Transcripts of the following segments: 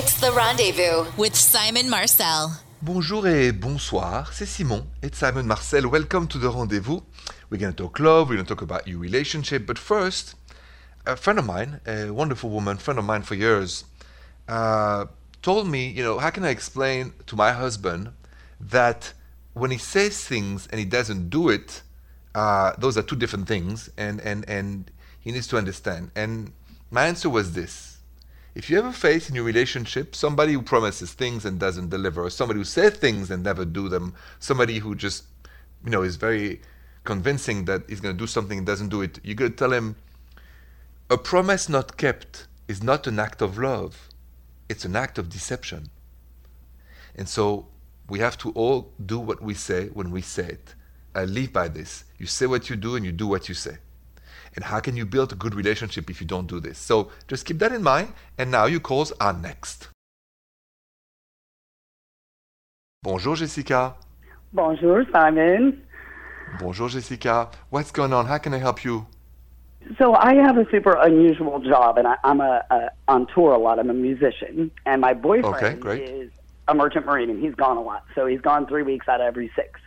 It's the rendezvous with Simon Marcel. Bonjour et bonsoir, c'est Simon. It's Simon Marcel. Welcome to the rendezvous. We're going to talk love, we're going to talk about your relationship, but first, a friend of mine, a wonderful woman, friend of mine for years, uh, told me, you know, how can I explain to my husband that when he says things and he doesn't do it, uh, those are two different things, and, and, and he needs to understand. And my answer was this if you ever face in your relationship somebody who promises things and doesn't deliver, or somebody who says things and never do them, somebody who just, you know, is very convincing that he's going to do something and doesn't do it, you got to tell him, a promise not kept is not an act of love, it's an act of deception. And so we have to all do what we say when we say it. I live by this. You say what you do and you do what you say. And how can you build a good relationship if you don't do this? So just keep that in mind. And now your calls are next. Bonjour, Jessica. Bonjour, Simon. Bonjour, Jessica. What's going on? How can I help you? So I have a super unusual job, and I, I'm a, a on tour a lot. I'm a musician, and my boyfriend Okay, great. is a merchant marine, and he's gone a lot. So he's gone three weeks out of every six.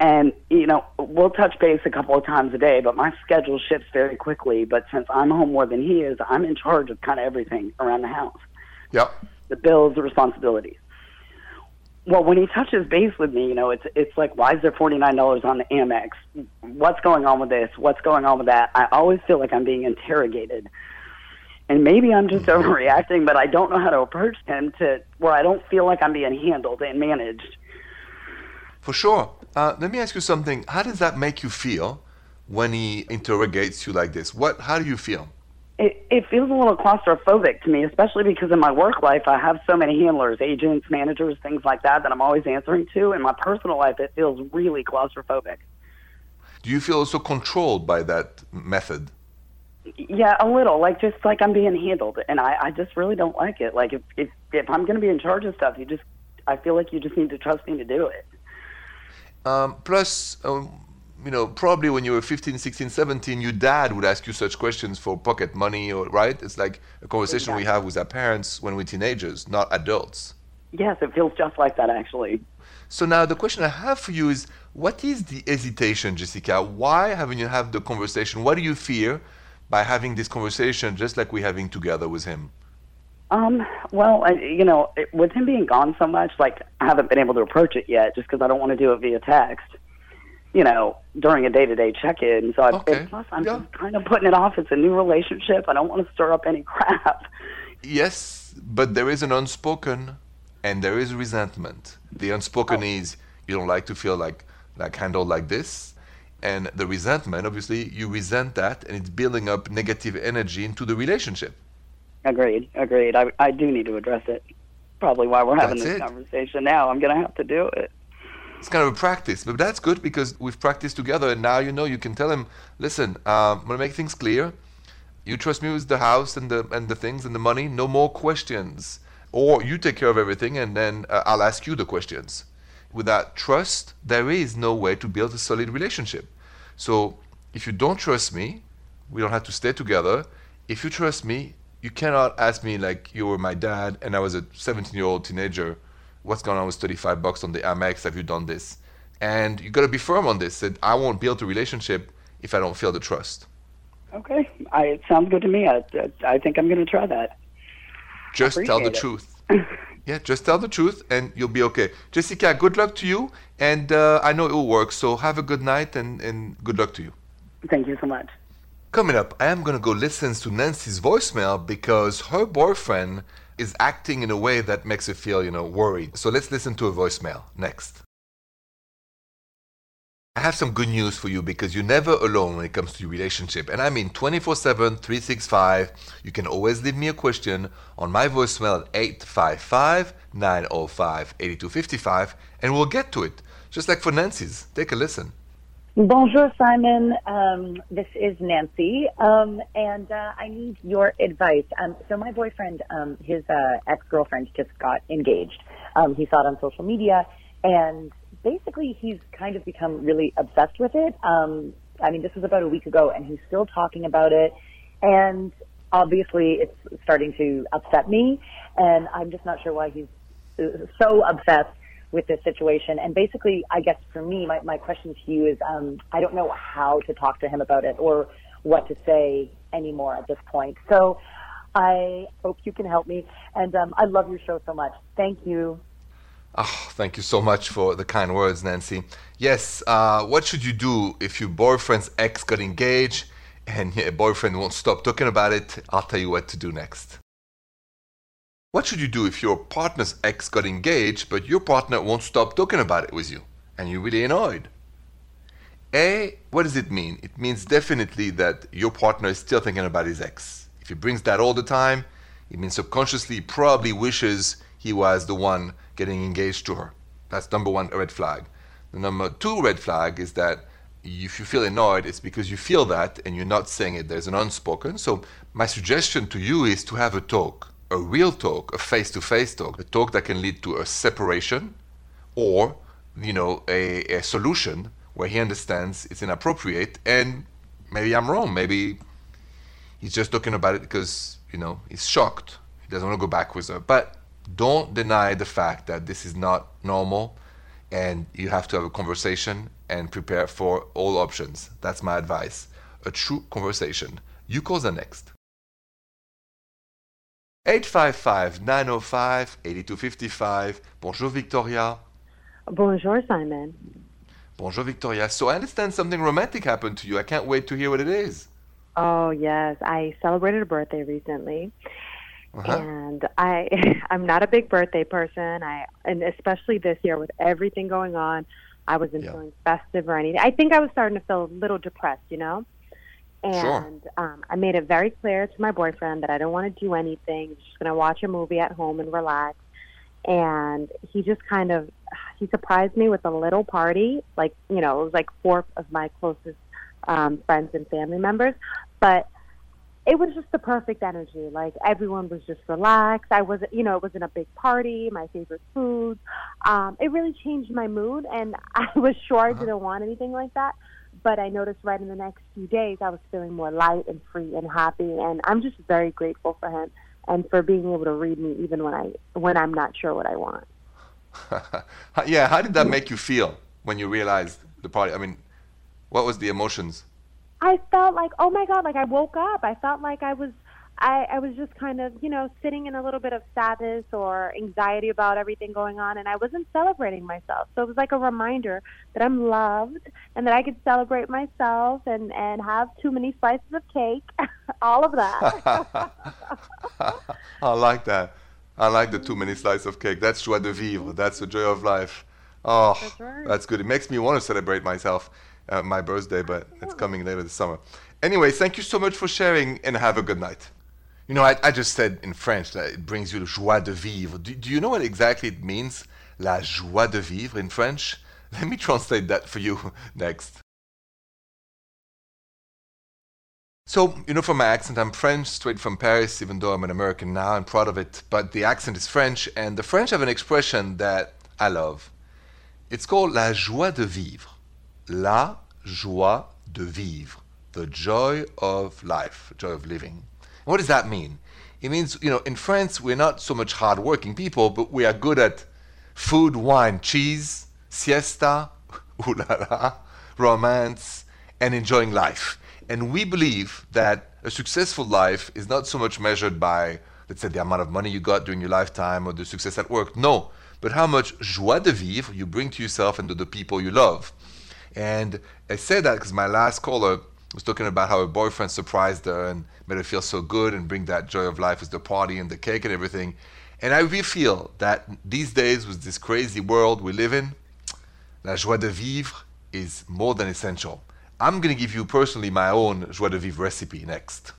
And you know, we'll touch base a couple of times a day, but my schedule shifts very quickly. But since I'm home more than he is, I'm in charge of kind of everything around the house Yep. the bills, the responsibilities. Well, when he touches base with me, you know, it's it's like, why is there forty nine dollars on the Amex? What's going on with this? What's going on with that? I always feel like I'm being interrogated, and maybe I'm just mm-hmm. overreacting, but I don't know how to approach him to where I don't feel like I'm being handled and managed. For sure. Uh, let me ask you something. How does that make you feel when he interrogates you like this? What? How do you feel? It, it feels a little claustrophobic to me, especially because in my work life I have so many handlers, agents, managers, things like that that I'm always answering to. In my personal life, it feels really claustrophobic. Do you feel also controlled by that method? Yeah, a little. Like just like I'm being handled, and I, I just really don't like it. Like if if if I'm going to be in charge of stuff, you just I feel like you just need to trust me to do it. Um, plus, um, you know, probably when you were 15, 16, 17, your dad would ask you such questions for pocket money, or right? It's like a conversation we have with our parents when we're teenagers, not adults. Yes, it feels just like that actually. So now the question I have for you is, what is the hesitation, Jessica? Why haven't you had the conversation? What do you fear by having this conversation, just like we're having together with him? Um, well, I, you know, it, with him being gone so much, like I haven't been able to approach it yet, just because I don't want to do it via text. You know, during a day-to-day check-in. So I, Okay. plus, I'm Yeah. just kind of putting it off. It's a new relationship. I don't want to stir up any crap. Yes, but there is an unspoken and there is resentment. The unspoken is you don't like to feel like like handled like this. And the resentment, obviously, you resent that and it's building up negative energy into the relationship. Agreed. Agreed. I, I do need to address it. Probably why we're having That's this it. conversation now. I'm going to have to do it. It's kind of a practice, but that's good because we've practiced together and now you know you can tell him, listen, um, I'm gonna make things clear. You trust me with the house and the and the things and the money. No more questions. Or you take care of everything and then uh, I'll ask you the questions. Without trust, there is no way to build a solid relationship. So if you don't trust me, we don't have to stay together. If you trust me, you cannot ask me like you were my dad and I was a 17 year old teenager. What's going on with 35 bucks on the Amex? Have you done this? And you got to be firm on this. That I won't build a relationship if I don't feel the trust. Okay. I, it sounds good to me. I, I think I'm going to try that. Just tell the it. truth. yeah, just tell the truth and you'll be okay. Jessica, good luck to you. And uh, I know it will work. So have a good night and, and good luck to you. Thank you so much. Coming up, I am going to go listen to Nancy's voicemail because her boyfriend is acting in a way that makes her feel, you know, worried. So let's listen to a voicemail next. I have some good news for you because you're never alone when it comes to your relationship. And I mean 24 7, 365. You can always leave me a question on my voicemail at 855 905 8255 and we'll get to it. Just like for Nancy's. Take a listen. Bonjour, Simon. Um, this is Nancy, um, and uh, I need your advice. Um, so, my boyfriend, um, his uh, ex girlfriend, just got engaged. Um, he saw it on social media, and basically, he's kind of become really obsessed with it. Um, I mean, this was about a week ago, and he's still talking about it. And obviously it's starting to upset me, and I'm just not sure why he's uh, so obsessed with this situation. And basically, I guess for me, my, my question to you is, um, I don't know how to talk to him about it or what to say anymore at this point. So I hope you can help me. And um, I love your show so much. Thank you. Oh, thank you so much for the kind words, Nancy. Yes, uh, what should you do if your boyfriend's ex got engaged and your boyfriend won't stop talking about it? I'll tell you what to do next. What should you do if your partner's ex got engaged but your partner won't stop talking about it with you and you're really annoyed? A, what does it mean? It means definitely that your partner is still thinking about his ex. If he brings that all the time, it means subconsciously he probably wishes he was the one getting engaged to her. That's number one red flag. The number two red flag is that if you feel annoyed, it's because you feel that and you're not saying it. There's an unspoken. So my suggestion to you is to have a talk, a real talk, a face-to-face talk, a talk that can lead to a separation or, you know, a, a solution where he understands it's inappropriate and maybe I'm wrong. Maybe he's just talking about it because, you know, he's shocked. He doesn't want to go back with her. But don't deny the fact that this is not normal and you have to have a conversation and prepare for all options. That's my advice. A true conversation. You call the next. 855 905 8255. Bonjour, Victoria. Bonjour, Simon. Bonjour, Victoria. So I understand something romantic happened to you. I can't wait to hear what it is. Oh, yes. I celebrated a birthday recently. Uh-huh. And I I'm not a big birthday person. I and especially this year with everything going on, I wasn't Yeah. feeling festive or anything. I think I was starting to feel a little depressed, you know? Sure. And um, I made it very clear to my boyfriend that I don't want to do anything. I'm just going to watch a movie at home and relax. And he just kind of he surprised me with a little party. Like you know, it was like four of my closest um, friends and family members, but it was just the perfect energy. Like everyone was just relaxed. I wasn't, you know, it wasn't a big party. My favorite foods. Um, it really changed my mood, and I was sure I didn't want anything like that. But I noticed right in the next few days, I was feeling more light and free and happy, and I'm just very grateful for him and for being able to read me even when I when I'm not sure what I want. yeah, how did that make you feel when you realized the party? I mean, what was the emotions? I felt like, oh my god, like I woke up. I felt like I was I, I was just kind of, you know, sitting in a little bit of sadness or anxiety about everything going on and I wasn't celebrating myself. So it was like a reminder that I'm loved and that I could celebrate myself and, and have too many slices of cake. All of that. I like that. I like the too many slices of cake. That's joie de vivre. That's the joy of life. Oh, That's right. that's good. It makes me want to celebrate myself, uh, my birthday, but it's coming later this summer. Anyway, thank you so much for sharing and have a good night. You know, I, I just said in French that it brings you the joie de vivre. Do, do you know what exactly it means? La joie de vivre in French? Let me translate that for you next. So, you know, from my accent, I'm French, straight from Paris, even though I'm an American now, I'm proud of it. But the accent is French, and the French have an expression that I love. It's called la joie de vivre. La joie de vivre. The joy of life, joy of living. What does that mean? It means, you know, in France, we're not so much hardworking people, but we are good at food, wine, cheese, siesta, ooh la la, romance, and enjoying life. And we believe that a successful life is not so much measured by, let's say, the amount of money you got during your lifetime or the success at work. No, but how much joie de vivre you bring to yourself and to the people you love. And I say that because my last caller was talking about how her boyfriend surprised her and made her feel so good and bring that joy of life with the party and the cake and everything. And I really feel that these days, with this crazy world we live in, la joie de vivre is more than essential. I'm going to give you personally my own joie de vivre recipe next.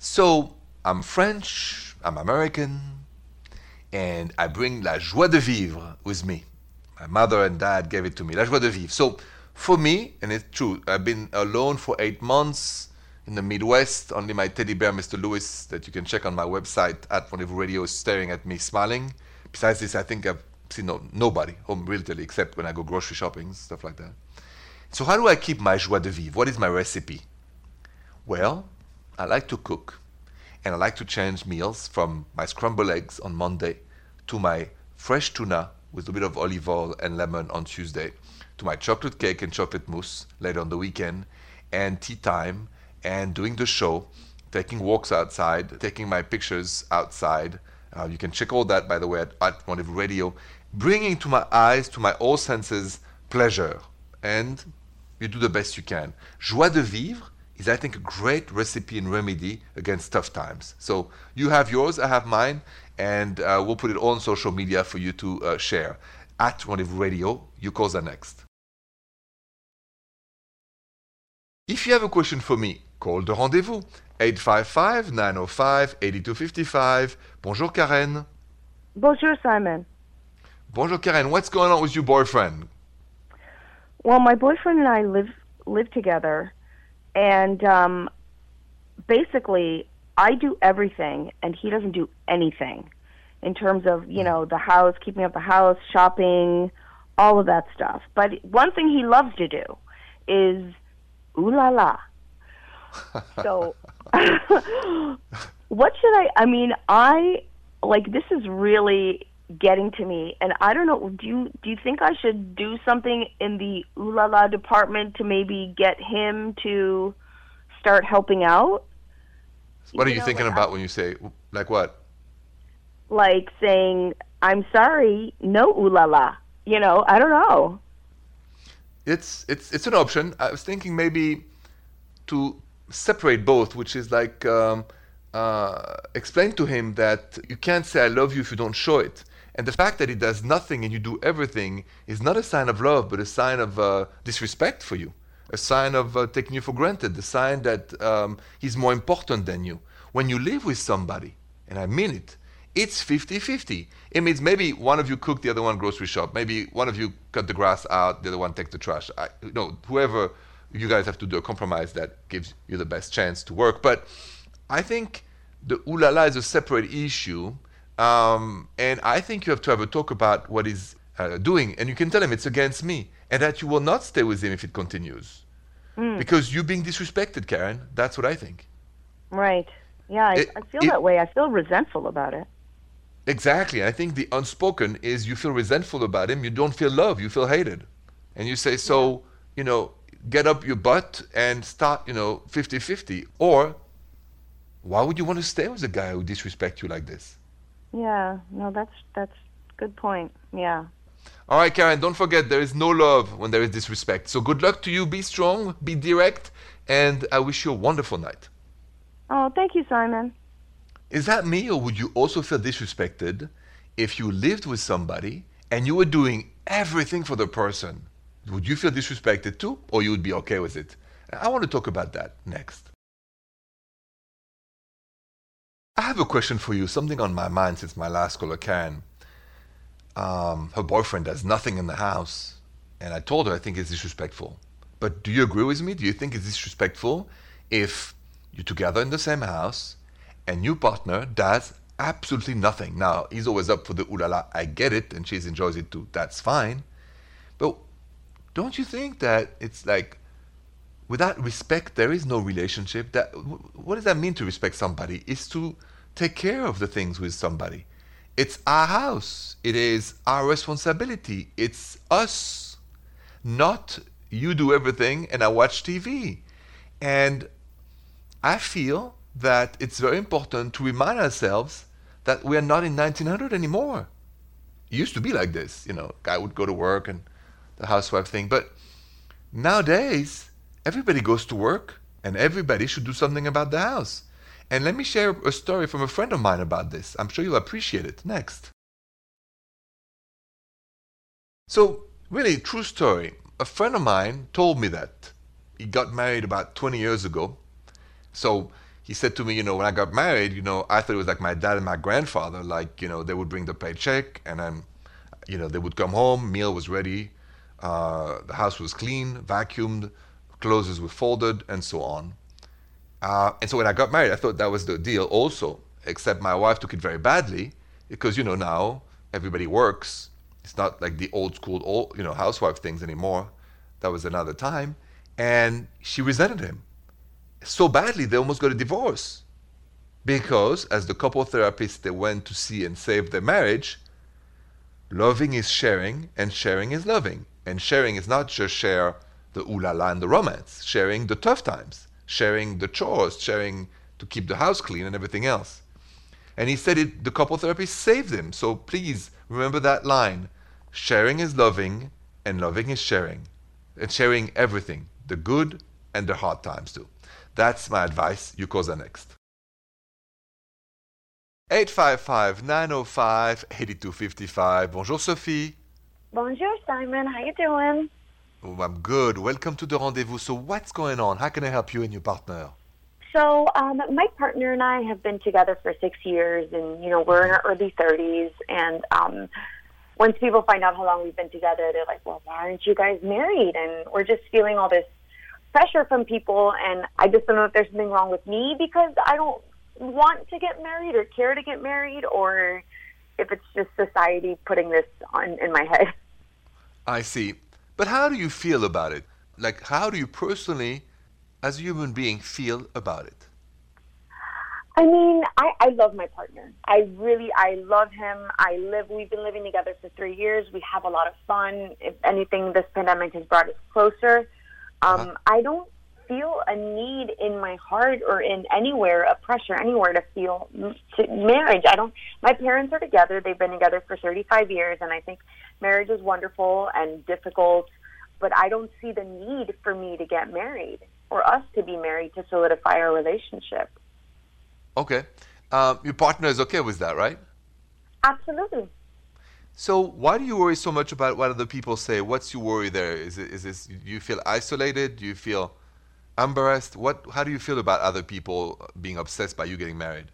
So, I'm French, I'm American, and I bring la joie de vivre with me. My mother and dad gave it to me, la joie de vivre. So, for me, and it's true, I've been alone for eight months in the Midwest. Only my teddy bear, Mr. Lewis, that you can check on my website at Rendezvous Radio, is staring at me, smiling. Besides this, I think I've seen no, nobody home really, except when I go grocery shopping, stuff like that. So, how do I keep my joie de vivre? What is my recipe? Well, I like to cook, and I like to change meals from my scrambled eggs on Monday to my fresh tuna with a bit of olive oil and lemon on Tuesday, to my chocolate cake and chocolate mousse later on the weekend, and tea time, and doing the show, taking walks outside, taking my pictures outside. Uh, you can check all that, by the way, at, at Radio. Bringing to my eyes, to my all senses, pleasure. And you do the best you can. Joie de vivre is, I think, a great recipe and remedy against tough times. So you have yours, I have mine, and uh, we'll put it all on social media for you to uh, share. At Rendezvous Radio, you calls are next. If you have a question for me, call the rendezvous 855 905 8255. Bonjour, Karen. Bonjour, Simon. Bonjour, Karen. What's going on with your boyfriend? Well, my boyfriend and I live live together, and um, basically, I do everything, and he doesn't do anything in terms of you mm. know the house, keeping up the house, shopping, all of that stuff. But one thing he loves to do is ooh la la. So, what should I? I mean, I like this is really getting to me, and I don't know. Do you do you think I should do something in the ooh la la department to maybe get him to start helping out? What are You you know, thinking like, about when you say, like what? Like saying, "I'm sorry, no ooh la la." You know, I don't know. It's it's it's an option. I was thinking maybe to separate both, which is like um, uh, explain to him that you can't say I love you if you don't show it, and the fact that he does nothing and you do everything is not a sign of love, but a sign of uh, disrespect for you, a sign of uh, taking you for granted, the sign that um, he's more important than you. When you live with somebody, and I mean it, it's 50-50. It means maybe one of you cook, the other one grocery shop. Maybe one of you cut the grass out, the other one take the trash. I, no, whoever you guys have to do a compromise that gives you the best chance to work. But I think the ooh la la is a separate issue, um, and I think you have to have a talk about what he's uh, doing, and you can tell him it's against me, and that you will not stay with him if it continues, because you're being disrespected, Karen. That's what I think. Right. Yeah, I, It- I feel it- that way. I feel resentful about it. Exactly. I think the unspoken is you feel resentful about him. You don't feel love. You feel hated. And you say, so, you know, get up your butt and start, you know, 50 50. Or why would you want to stay with a guy who disrespects you like this? Yeah. No, that's that's good point. Yeah. All right, Karen, don't forget there is no love when there is disrespect. So good luck to you. Be strong, be direct, and I wish you a wonderful night. Oh, thank you, Simon. Is that me, or would you also feel disrespected if you lived with somebody and you were doing everything for the person? Would you feel disrespected too, or you would be okay with it? I want to talk about that next. I have a question for you, something on my mind since my last caller, Karen. Um, her boyfriend does nothing in the house, and I told her I think it's disrespectful. But do you agree with me? Do you think it's disrespectful if you're together in the same house and new partner does absolutely nothing? Now, he's always up for the ooh la la, I get it, and she enjoys it too, that's fine. But don't you think that it's like without respect there is no relationship? That what does that mean to respect somebody? Is to take care of the things with somebody. It's our house. It is our responsibility. It's us not you do everything and i watch tv and i feel that it's very important to remind ourselves that we are not in 1900 anymore it used to be like this you know guy would go to work and the housewife thing but Nowadays, everybody goes to work and everybody should do something about the house. And let me share a story from a friend of mine about this. I'm sure you'll appreciate it next. So, really, true story. A friend of mine told me that he got married about 20 years ago. So, he said to me, you know, when I got married, you know, I thought it was like my dad and my grandfather. Like, you know, they would bring the paycheck and then, you know, they would come home, meal was ready, uh, the house was clean, vacuumed, clothes were folded, and so on. Uh, and so when I got married, I thought that was the deal also, except my wife took it very badly because, you know, now everybody works. It's not like the old school, old, you know, housewife things anymore. That was another time. And she resented him. So badly they almost got a divorce. Because, as the couple therapist they went to see and save their marriage, loving is sharing and sharing is loving. And sharing is not just share the ooh la la and the romance, sharing the tough times, sharing the chores, sharing to keep the house clean and everything else. And he said it, the couple therapist saved him. So please remember that line. Sharing is loving and loving is sharing. And sharing everything, the good and the hard times too. That's my advice. You call the next. 855-905-8255. Bonjour Sophie. Bonjour, Simon. How you doing? Oh, I'm good. Welcome to the rendezvous. So what's going on? How can I help you and your partner? So, um, my partner and I have been together for six years, and you know we're in our early thirties. And um, once people find out how long we've been together, they're like, "Well, why aren't you guys married?" And we're just feeling all this pressure from people, and I just don't know if there's something wrong with me because I don't want to get married or care to get married, or if it's just society putting this on in my head. I see. But how do you feel about it? Like, how do you personally, as a human being, feel about it? I mean, I, I love my partner. I really, I love him. I live, we've been living together for three years. We have a lot of fun. If anything, this pandemic has brought us closer. Um, Uh-huh. I don't feel a need in my heart or in anywhere, a pressure anywhere to feel to marriage. I don't, my parents are together. They've been together for 35 years, and I think marriage is wonderful and difficult, but I don't see the need for me to get married or us to be married to solidify our relationship. Okay. Um, your partner is okay with that, right? Absolutely. So why do you worry so much about what other people say? What's your worry there? Is it is this you feel isolated? Do you feel embarrassed? What how do you feel about other people being obsessed by you getting married?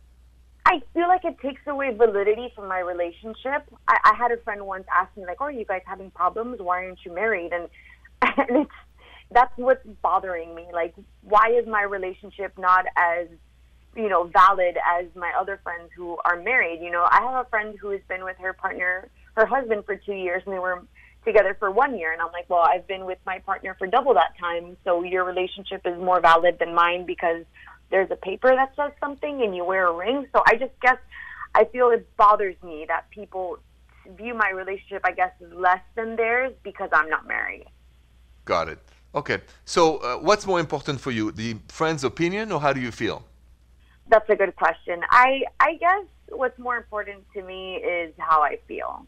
I feel like it takes away validity from my relationship. I, I had a friend once ask me, like, "Oh, are you guys having problems? Why aren't you married?" And, and it's that's what's bothering me. Like, why is my relationship not as you know valid as my other friends who are married? You know, I have a friend who has been with her partner, her husband, for two years, and they were together for one year. And I'm like, well, I've been with my partner for double that time, so your relationship is more valid than mine because there's a paper that says something and you wear a ring. So I just guess I feel it bothers me that people view my relationship, I guess, as less than theirs because I'm not married. Got it. Okay. So uh, what's more important for you, the friend's opinion, or how do you feel? That's a good question. I I guess what's more important to me is how I feel.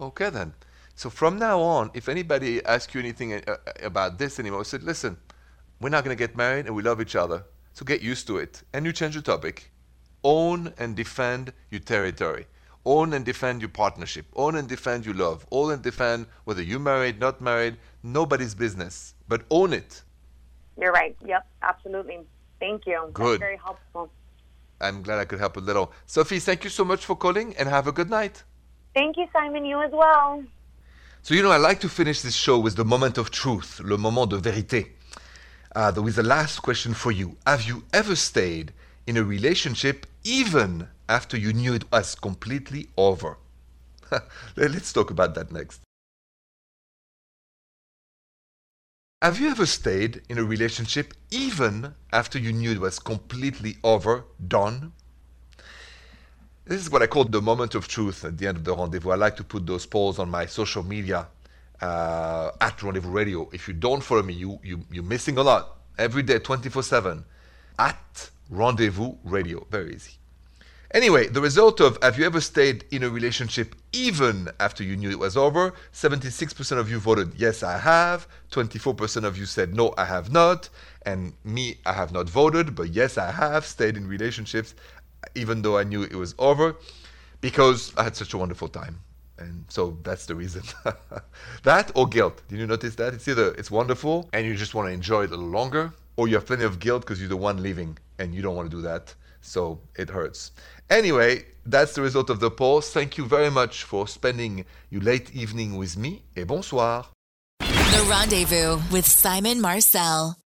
Okay then. So from now on, if anybody asks you anything uh, uh, about this anymore, said, listen, we're not going to get married and we love each other. So get used to it. And you change the topic. Own and defend your territory. Own and defend your partnership. Own and defend your love. Own and defend whether you're married, not married, nobody's business. But own it. You're right. Yep, absolutely. Thank you. Good. That's very helpful. I'm glad I could help a little. Sophie, thank you so much for calling and have a good night. Thank you, Simon. You as well. So, you know, I like to finish this show with the moment of truth, le moment de vérité. Uh, with the last question for you. Have you ever stayed in a relationship even after you knew it was completely over? Let's talk about that next. Have you ever stayed in a relationship even after you knew it was completely over, done? This is what I call the moment of truth at the end of the rendezvous. I like to put those polls on my social media uh, at Rendezvous Radio. If you don't follow me, you, you, you're missing a lot. Every day, 24 7. At Rendezvous Radio. Very easy. Anyway, the result of have you ever stayed in a relationship even after you knew it was over? 76% of you voted yes, I have. 24% of you said no, I have not. And me, I have not voted, but yes, I have stayed in relationships even though I knew it was over because I had such a wonderful time. And so that's the reason. that or guilt. Did you notice that? It's either it's wonderful and you just want to enjoy it a little longer, or you have plenty of guilt because you're the one leaving and you don't want to do that. So it hurts. Anyway, that's the result of the poll. Thank you very much for spending your late evening with me. Et bonsoir. The Rendezvous with Simon Marcel.